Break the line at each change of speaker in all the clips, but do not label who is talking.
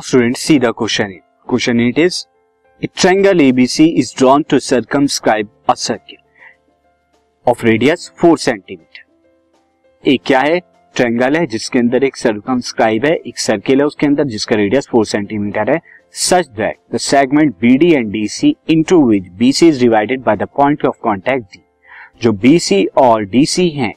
Students, see the question 8. Question 8 is, a triangle ABC is drawn to circumscribe a circle of radius 4 centimeter. एक क्या है triangle है जिसके अंदर एक सर्कमस्क्राइब है एक सर्किल है उसके अंदर जिसका रेडियस 4 सेंटीमीटर है such that the segment BD and DC into which BC is divided by the point of contact D जो BC और DC हैं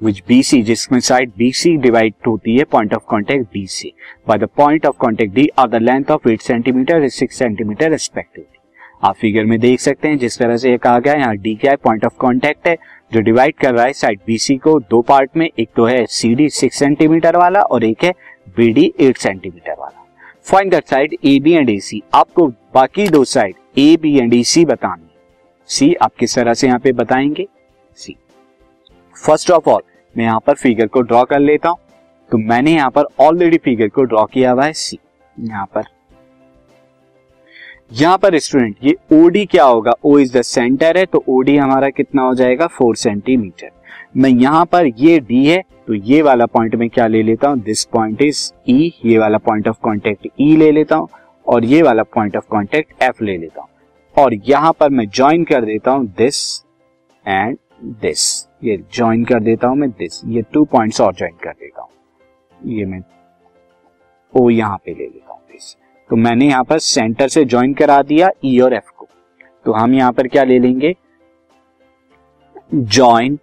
विच बी सी जिसमें साइड बी सी डिवाइड होती है पॉइंट ऑफ़ कॉन्टेक्ट डी से by the point of contact D are the length of eight centimetre six centimetre respectively आप figure में देख सकते हैं, जिस तरह से ये कहा गया, यहाँ डी क्या है पॉइंट ऑफ़ कॉन्टेक्ट है, जो डिवाइड कर रहा है साइड बीसी को, दो पार्ट में, एक तो है सी डी सिक्स सेंटीमीटर वाला और एक है बी डी एट सेंटीमीटर वाला. Find that side A B and A C आपको बाकी दो side A B and A C बतानी सी आप किस तरह से यहाँ पे बताएँगे? सी फ़र्स्ट ऑफ़ ऑल मैं यहाँ पर फिगर को ड्रॉ कर लेता हूँ। तो मैंने यहाँ पर ऑलरेडी फिगर को ड्रॉ किया हुआ है सी यहाँ पर। यहाँ पर स्टूडेंट ये ओडी क्या होगा? ओ इज़ द सेंटर है तो ओडी हमारा कितना हो जाएगा? फोर सेंटीमीटर मैं यहाँ पर ये डी है तो ये वाला पॉइंट में क्या ले लेता हूँ? दिस पॉइंट इज़ ई ये वाला पॉइंट ऑफ़ कॉन्टेक्ट ई ले लेता हूँ, और ये वाला पॉइंट ऑफ़ कॉन्टेक्ट एफ़ ले लेता हूँ। और यहाँ पर मैं ज्वाइन कर देता हूँ दिस एंड दिस ये ज्वाइन कर देता हूँ मैं दिस ये टू पॉइंट्स और ज्वाइन कर देता हूँ. ये मैं ओ यहाँ पे ले लेता हूँ दिस तो मैंने यहाँ पर सेंटर से ज्वाइन करा दिया ई e और एफ़ को. तो हम यहाँ पर क्या ले लेंगे? Join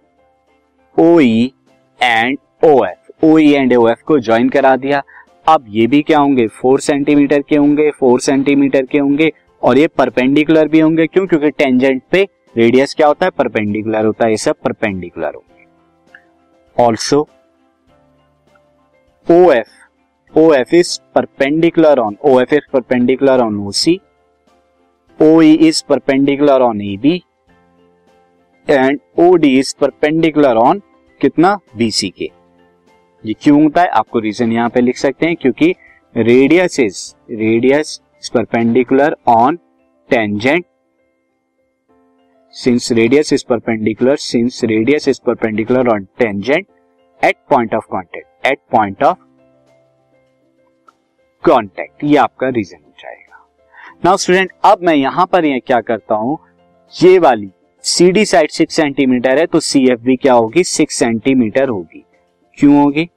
O E and O F O E and O F को ज्वाइन करा दिया. अब ये भी क्या होंगे? फोर सेंटीमीटर के होंगे फोर सेंटीमीटर के होंगे और ये परपेंडिकुलर भी होंगे. क्यों? क्योंकि टेंजेंट पे रेडियस क्या होता है? परपेंडिकुलर होता है, ये सब परपेंडिकुलर होंगे। Also O F O F is perpendicular on O F is perpendicular on O C O is perpendicular on A B and O D is perpendicular on कितना? बी सी के ये क्यों होता है? आपको रीजन यहाँ पे लिख सकते हैं, क्योंकि radius is radius is perpendicular on tangent since radius is perpendicular, since radius is perpendicular on tangent at point of contact, at point of contact. ये आपका रीजन हो जाएगा। नाउ स्टूडेंट अब मैं यहाँ पर ये क्या करता हूँ? ये वाली C D side six centimetre है तो सी एफ़ भी क्या होगी? सिक्स सेंटीमीटर होगी। क्यों होगी?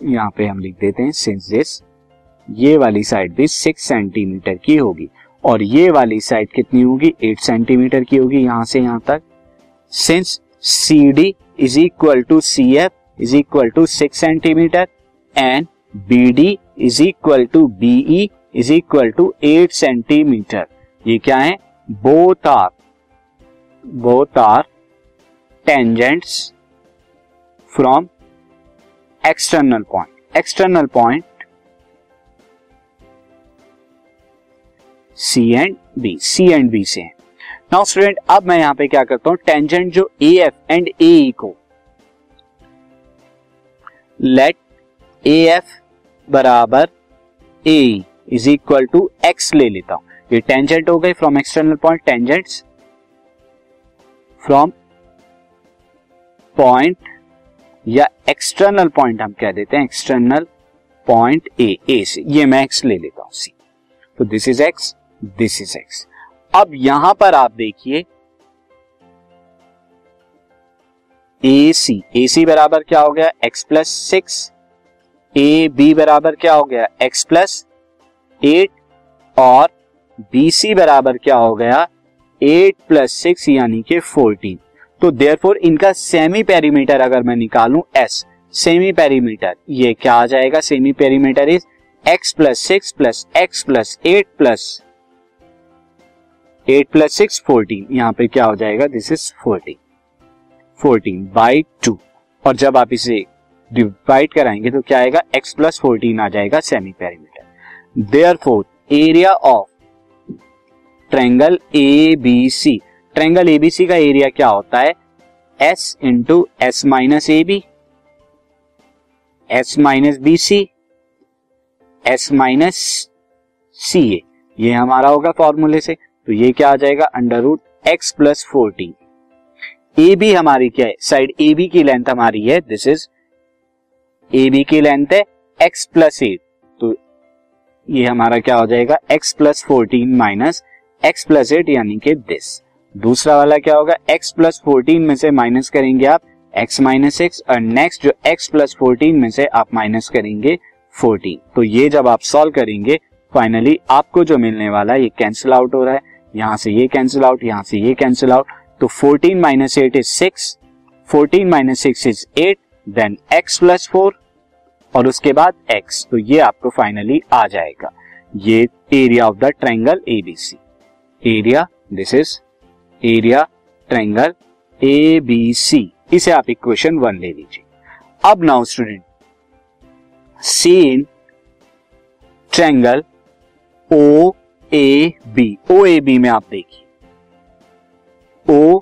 यहाँ पे हम लिख देते हैं सिंस दिस ये वाली साइड भी सिक्स सेंटीमीटर की होगी। और ये वाली साइड कितनी होगी? एट सेंटीमीटर की होगी यहाँ से यहाँ तक। Since C D is equal to C F is equal to six centimetre and B D is equal to B E is equal to eight centimetre ये क्या है? Both are both are tangents from external point external point C and B C and B से now student अब मैं यहाँ पे क्या करता हूँ? टेंजेंट जो ए एफ़ एंड ए को लेट ए एफ़ बराबर A is equal to X ले लेता हूँ। ये टेंजेंट हो गए from external point tangents from point या एक्सटर्नल पॉइंट हम कह देते हैं एक्सटर्नल पॉइंट ए ए से। ये मैं एक्स ले लेता हूँ सी तो this is X this is X अब यहाँ पर आप देखिए ए सी ए सी बराबर क्या हो गया? X plus six A B बराबर क्या हो गया? एक्स प्लस एट और बी सी बराबर क्या हो गया? एट प्लस सिक्स यानी कि फोर्टीन तो देयरफॉर इनका सेमी पेरीमीटर अगर मैं निकालूं एस सेमी पेरीमीटर ये क्या आ जाएगा? Semi perimeter is X plus six plus X plus eight plus eight plus six fourteen. यहाँ पे क्या हो जाएगा? This is fourteen fourteen by two और जब आप इसे डिवाइड कराएँगे तो क्या आएगा? एक्स प्लस फोर्टीन आ जाएगा semi perimeter therefore area of triangle A B C triangle A B C का एरिया क्या होता है? S into S minus A B S minus B C S minus C A ये हमारा होगा फॉर्मूले से। तो ये क्या आ जाएगा? Under root X plus fourteen A B हमारी क्या है? साइड ए बी की लेंथ हमारी है. दिस इज़ ए बी की लेंथ है. एक्स प्लस एट तो ये हमारा क्या हो जाएगा? X plus fourteen minus X plus eight यानी कि दिस दूसरा वाला क्या होगा? एक्स प्लस फोर्टीन में से माइनस करेंगे आप. एक्स माइनस एक्स और नेक्स्ट जो एक्स प्लस फोर्टीन में से आप माइनस करेंगे फोर्टीन तो ये जब आप सॉल्व करेंगे फाइनली आपको जो मिलने वाला है, ये कैंसिल आउट हो रहा है. यहाँ से ये कैंसिल आउट यहाँ से ये कैंसिल आउट तो 14 minus eight is six fourteen minus six is eight then X plus four और उसके बाद एक्स तो ये आपको फाइनली आ जाएगा। ये area of the triangle A B C area this is area triangle A B C इसे आप इक्वेशन वन ले लीजिए। अब now student see in triangle O A B O A B में आप देखिए। O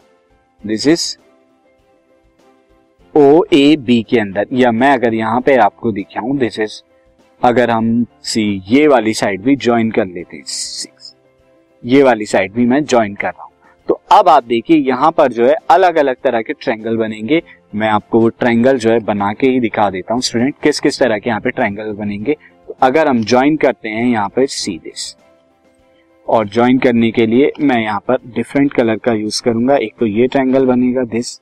this is O A B के अंदर। या मैं अगर यहाँ पे आपको दिखाऊँ दिस इज़ अगर हम सी, ये वाली साइड भी ज्वाइन कर लेते हैं। सिक्स ये वाली साइड भी मैं ज्वाइन कर रहा हूँ। तो अब आप देखिए, यहाँ पर जो है अलग अलग तरह के ट्रायंगल बनेंगे। मैं आपको वो ट्रायंगल जो है बना के ही दिखा देता हूँ। स्टूडेंट किस किस तरह के यहाँ पे ट्रायंगल बनेंगे। तो अगर हम ज्वाइन करते हैं यहाँ पे सी दिस और ज्वाइन करने के लिए मैं यहाँ पर डिफरेंट कलर का यूज़ करूँगा। एक तो ये ट्रायंगल बनेगा दिस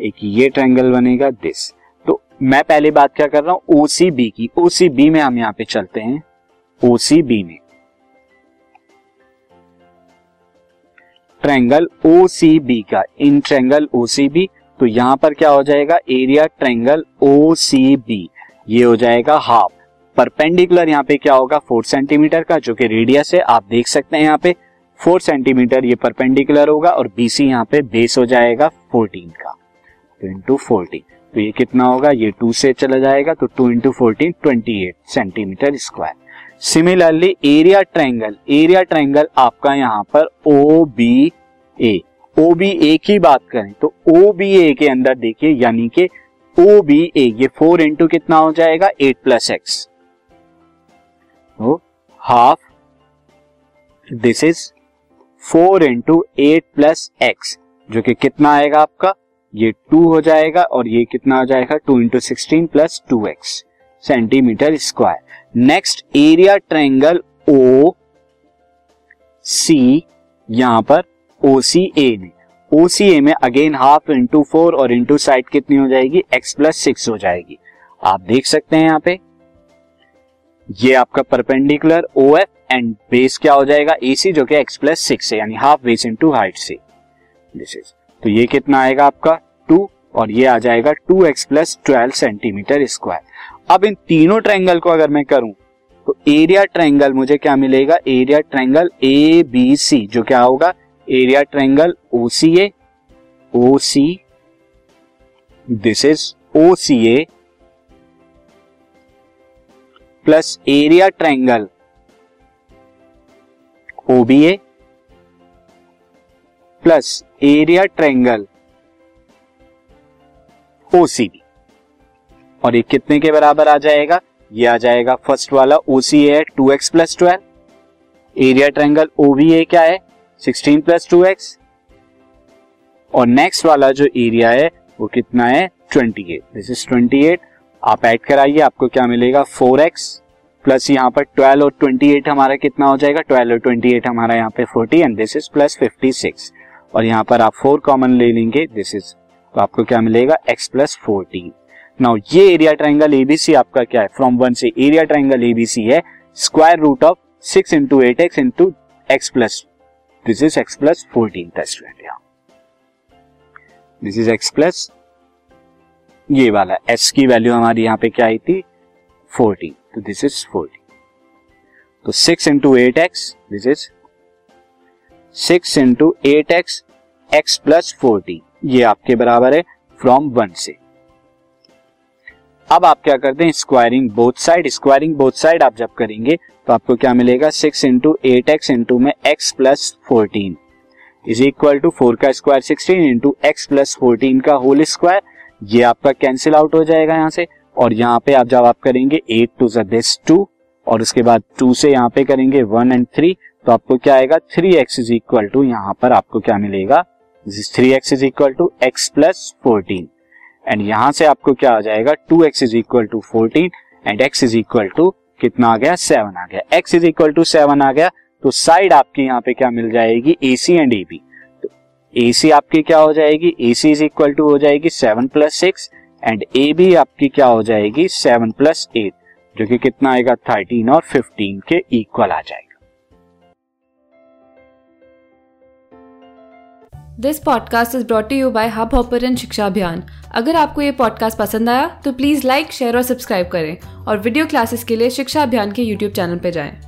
एक ये ट्रायंगल बनेगा दिस तो मैं पहले बात क्या कर रहा हूँ? ओसीबी की। ओसीबी में हम यहाँ पे चलते हैं। ओसीबी में। ट्रायंगल ओ सी बी का। In triangle O C B तो यहाँ पर क्या हो जाएगा? Area triangle O C B ये हो जाएगा हाफ़ परपेंडिकुलर यहाँ पे क्या होगा? फोर सेंटीमीटर का, जो कि रेडियस है, आप देख सकते हैं यहाँ पे। फोर सेंटीमीटर ये परपेंडिकुलर होगा और बीसी यहाँ पे बेस हो जाएगा फोर्टीन का। इंटू फोर्टीन तो ये कितना होगा? ये टू से चला जाएगा तो two into fourteen twenty eight centimetre square similarly area triangle area triangle आपका यहाँ पर ओ बी ए ओ बी ए की बात करें तो ओ बी ए के अंदर देखिए, यानी कि ओ बी ए ये फोर इंटू कितना हो जाएगा? Eight plus X half this is four into eight plus X जो कि कितना आएगा आपका? ये टू हो जाएगा और ये कितना हो जाएगा? Two into sixteen plus two X centimetre square next area triangle O C यहाँ पर ओ सी ए में. ओ सी ए में अगेन हाफ़ इंटू फोर और इंटू साइड कितनी हो जाएगी? एक्स प्लस सिक्स हो जाएगी. आप देख सकते हैं यहाँ पे ये आपका perpendicular O F and base क्या हो जाएगा? ए सी जो कि एक्स प्लस सिक्स है, यानी हाफ़ बेस इंटू हाइट से। दिस इज़ तो ये कितना आएगा आपका? टू और ये आ जाएगा two X plus twelve centimetre square अब इन तीनों ट्रायंगल को अगर मैं करूँ तो एरिया ट्रायंगल मुझे क्या मिलेगा? Area triangle A B C जो क्या होगा? Area triangle O C A O C this is O C A plus area triangle. O B A plus area triangle. O C B और ये कितने के बराबर आ जाएगा? ये आ जाएगा फ़र्स्ट वाला O C A two X plus twelve. Area triangle O V A क्या है? Sixteen plus two X. और नेक्स्ट वाला जो एरिया है, वो कितना है? Twenty eight. This is twenty eight आप ऐड कराइए, आपको क्या मिलेगा? फोर एक्स प्लस यहाँ पर ट्वेल्व और ट्वेंटी एट हमारा कितना हो जाएगा? ट्वेल्व और ट्वेंटी एट हमारा यहाँ पे forty and this is plus fifty six और यहाँ पर आप फोर कॉमन ले लेंगे दिस इज़ तो आपको क्या मिलेगा? एक्स प्लस फोर्टीन नाउ ये area triangle A B C आपका क्या है? फ्रॉम वन से area triangle A B C है square root of six into eight X into X plus this is X plus fourteen this is X plus ये वाला S की value हमारी यहाँ पे क्या आई थी? फोर्टीन तो दिस इज़ फोर्टीन तो six into eight X this is six into eight X X plus fourteen ये आपके बराबर है फ्रॉम वन से। अब आप क्या करते हैं? Squaring both side squaring both side आप जब करेंगे तो आपको क्या मिलेगा? Six into eight X into में X plus fourteen is equal to four का square sixteen into X plus fourteen का होल स्क्वायर ये आपका कैंसिल आउट हो जाएगा यहाँ से, और यहाँ पे आप जब आप करेंगे एट टू दिस टू और उसके बाद टू से यहाँ पे करेंगे वन एंड थ्री तो आपको क्या आएगा? Three X is equal to यहाँ पर आपको क्या मिलेगा? Three X is equal to X plus fourteen and यहाँ से आपको क्या आ जाएगा? Two X is equal to fourteen and X is equal to कितना आ गया? सेवन आ गया. X is equal to seven आ गया तो साइड आपकी यहाँ पे क्या मिल जाएगी? A C and A B तो ए सी आपकी क्या हो जाएगी? A C is equal to हो जाएगी seven plus six and A B आपकी क्या हो जाएगी? सेवन प्लस एट जो कि कितना आएगा? थर्टीन और फिफ्टीन के इक्वल आ जाएगा।
This podcast is brought you by hub hopper शिक्षा अभियान अगर आपको ये पॉडकास्ट पसंद आया तो प्लीज़ लाइक शेयर और सब्सक्राइब करें और वीडियो क्लासेस के लिए शिक्षा अभियान के यूट्यूब चैनल पर जाएँ।